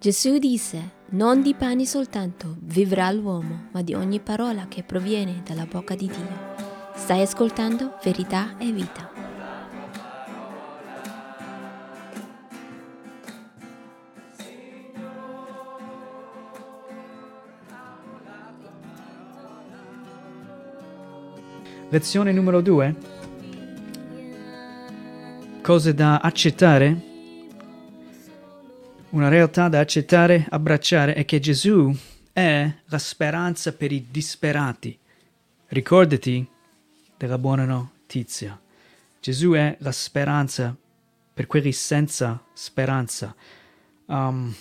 Gesù disse, non di pani soltanto vivrà l'uomo, ma di ogni parola che proviene dalla bocca di Dio. Stai ascoltando verità e vita. Lezione numero due. Cose da accettare. Una realtà da accettare, abbracciare è che Gesù è la speranza per i disperati. Ricordati della buona notizia. Gesù è la speranza per quelli senza speranza. Um,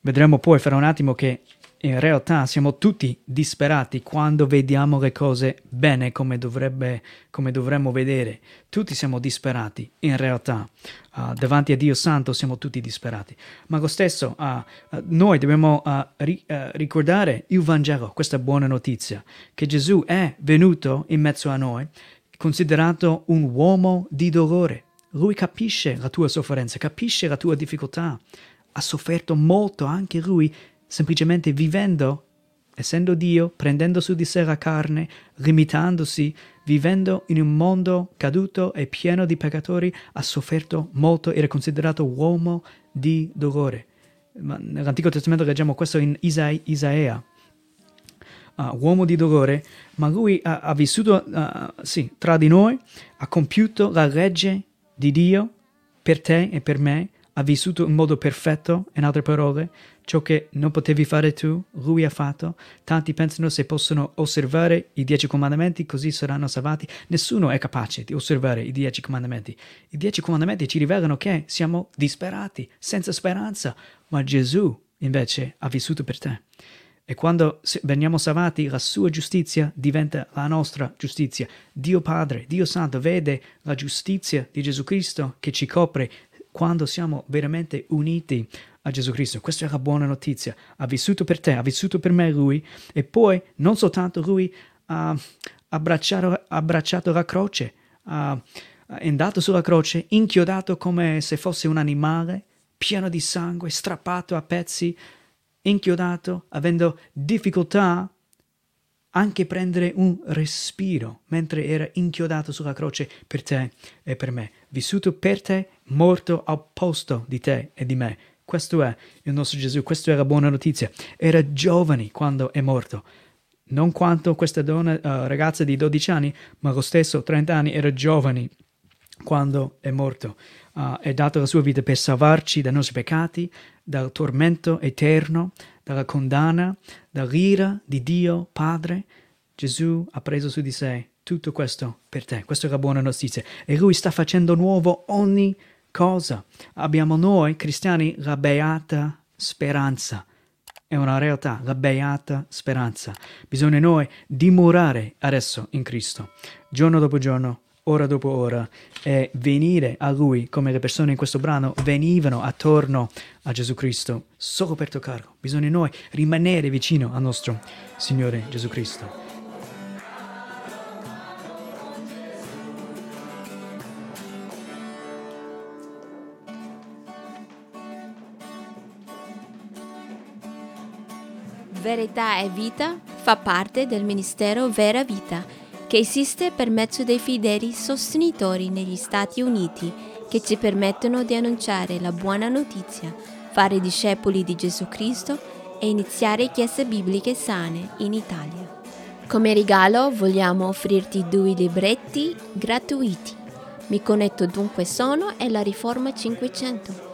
vedremo poi fra un attimo che in realtà siamo tutti disperati quando vediamo le cose bene come, dovrebbe, come dovremmo vedere. Tutti siamo disperati, in realtà. Uh, davanti a Dio Santo siamo tutti disperati. Ma lo stesso, uh, uh, noi dobbiamo ri- ricordare il Vangelo, questa buona notizia, che Gesù è venuto in mezzo a noi, considerato un uomo di dolore. Lui capisce la tua sofferenza, capisce la tua difficoltà. Ha sofferto molto anche lui semplicemente vivendo, essendo Dio, prendendo su di sé la carne, limitandosi, vivendo in un mondo caduto e pieno di peccatori, ha sofferto molto, era considerato uomo di dolore. Ma nell'Antico Testamento leggiamo questo in Isa- Isaia. Uh, uomo di dolore, ma lui ha, ha vissuto uh, sì, tra di noi, ha compiuto la legge di Dio per te e per me, ha vissuto in modo perfetto, in altre parole, ciò che non potevi fare tu, lui ha fatto. Tanti pensano se possono osservare i dieci comandamenti così saranno salvati. Nessuno è capace di osservare i dieci comandamenti. I dieci comandamenti ci rivelano che siamo disperati, senza speranza, ma Gesù invece ha vissuto per te. E quando veniamo salvati, la sua giustizia diventa la nostra giustizia. Dio Padre, Dio Santo vede la giustizia di Gesù Cristo che ci copre quando siamo veramente uniti a Gesù Cristo. Questa è la buona notizia. Ha vissuto per te, ha vissuto per me lui e poi non soltanto lui ha abbracciato, abbracciato la croce, ha, è andato sulla croce, inchiodato come se fosse un animale, pieno di sangue, strappato a pezzi, inchiodato, avendo difficoltà anche prendere un respiro mentre era inchiodato sulla croce per te e per me, vissuto per te, morto al posto di te e di me. Questo è il nostro Gesù, questa è la buona notizia. Era giovane quando è morto. Non quanto questa donna, uh, ragazza di 12 anni, ma lo stesso 30 anni era giovane quando è morto. Uh, è dato la sua vita per salvarci dai nostri peccati, dal tormento eterno, dalla condanna, dall'ira di Dio Padre, Gesù ha preso su di sé tutto questo per te. Questa è la buona notizia. E Lui sta facendo nuovo ogni cosa. Abbiamo noi, cristiani, la beata speranza. È una realtà, la beata speranza. Bisogna noi dimorare adesso in Cristo, giorno dopo giorno, ora dopo ora e venire a Lui come le persone in questo brano venivano attorno a Gesù Cristo solo per toccarlo. Bisogna noi rimanere vicino al nostro Signore Gesù Cristo. Verità e vita fa parte del ministero Vera Vita che esiste per mezzo dei fedeli sostenitori negli Stati Uniti che ci permettono di annunciare la buona notizia, fare discepoli di Gesù Cristo e iniziare chiese bibliche sane in Italia. Come regalo vogliamo offrirti due libretti gratuiti. Mi connetto dunque sono e la Riforma 500.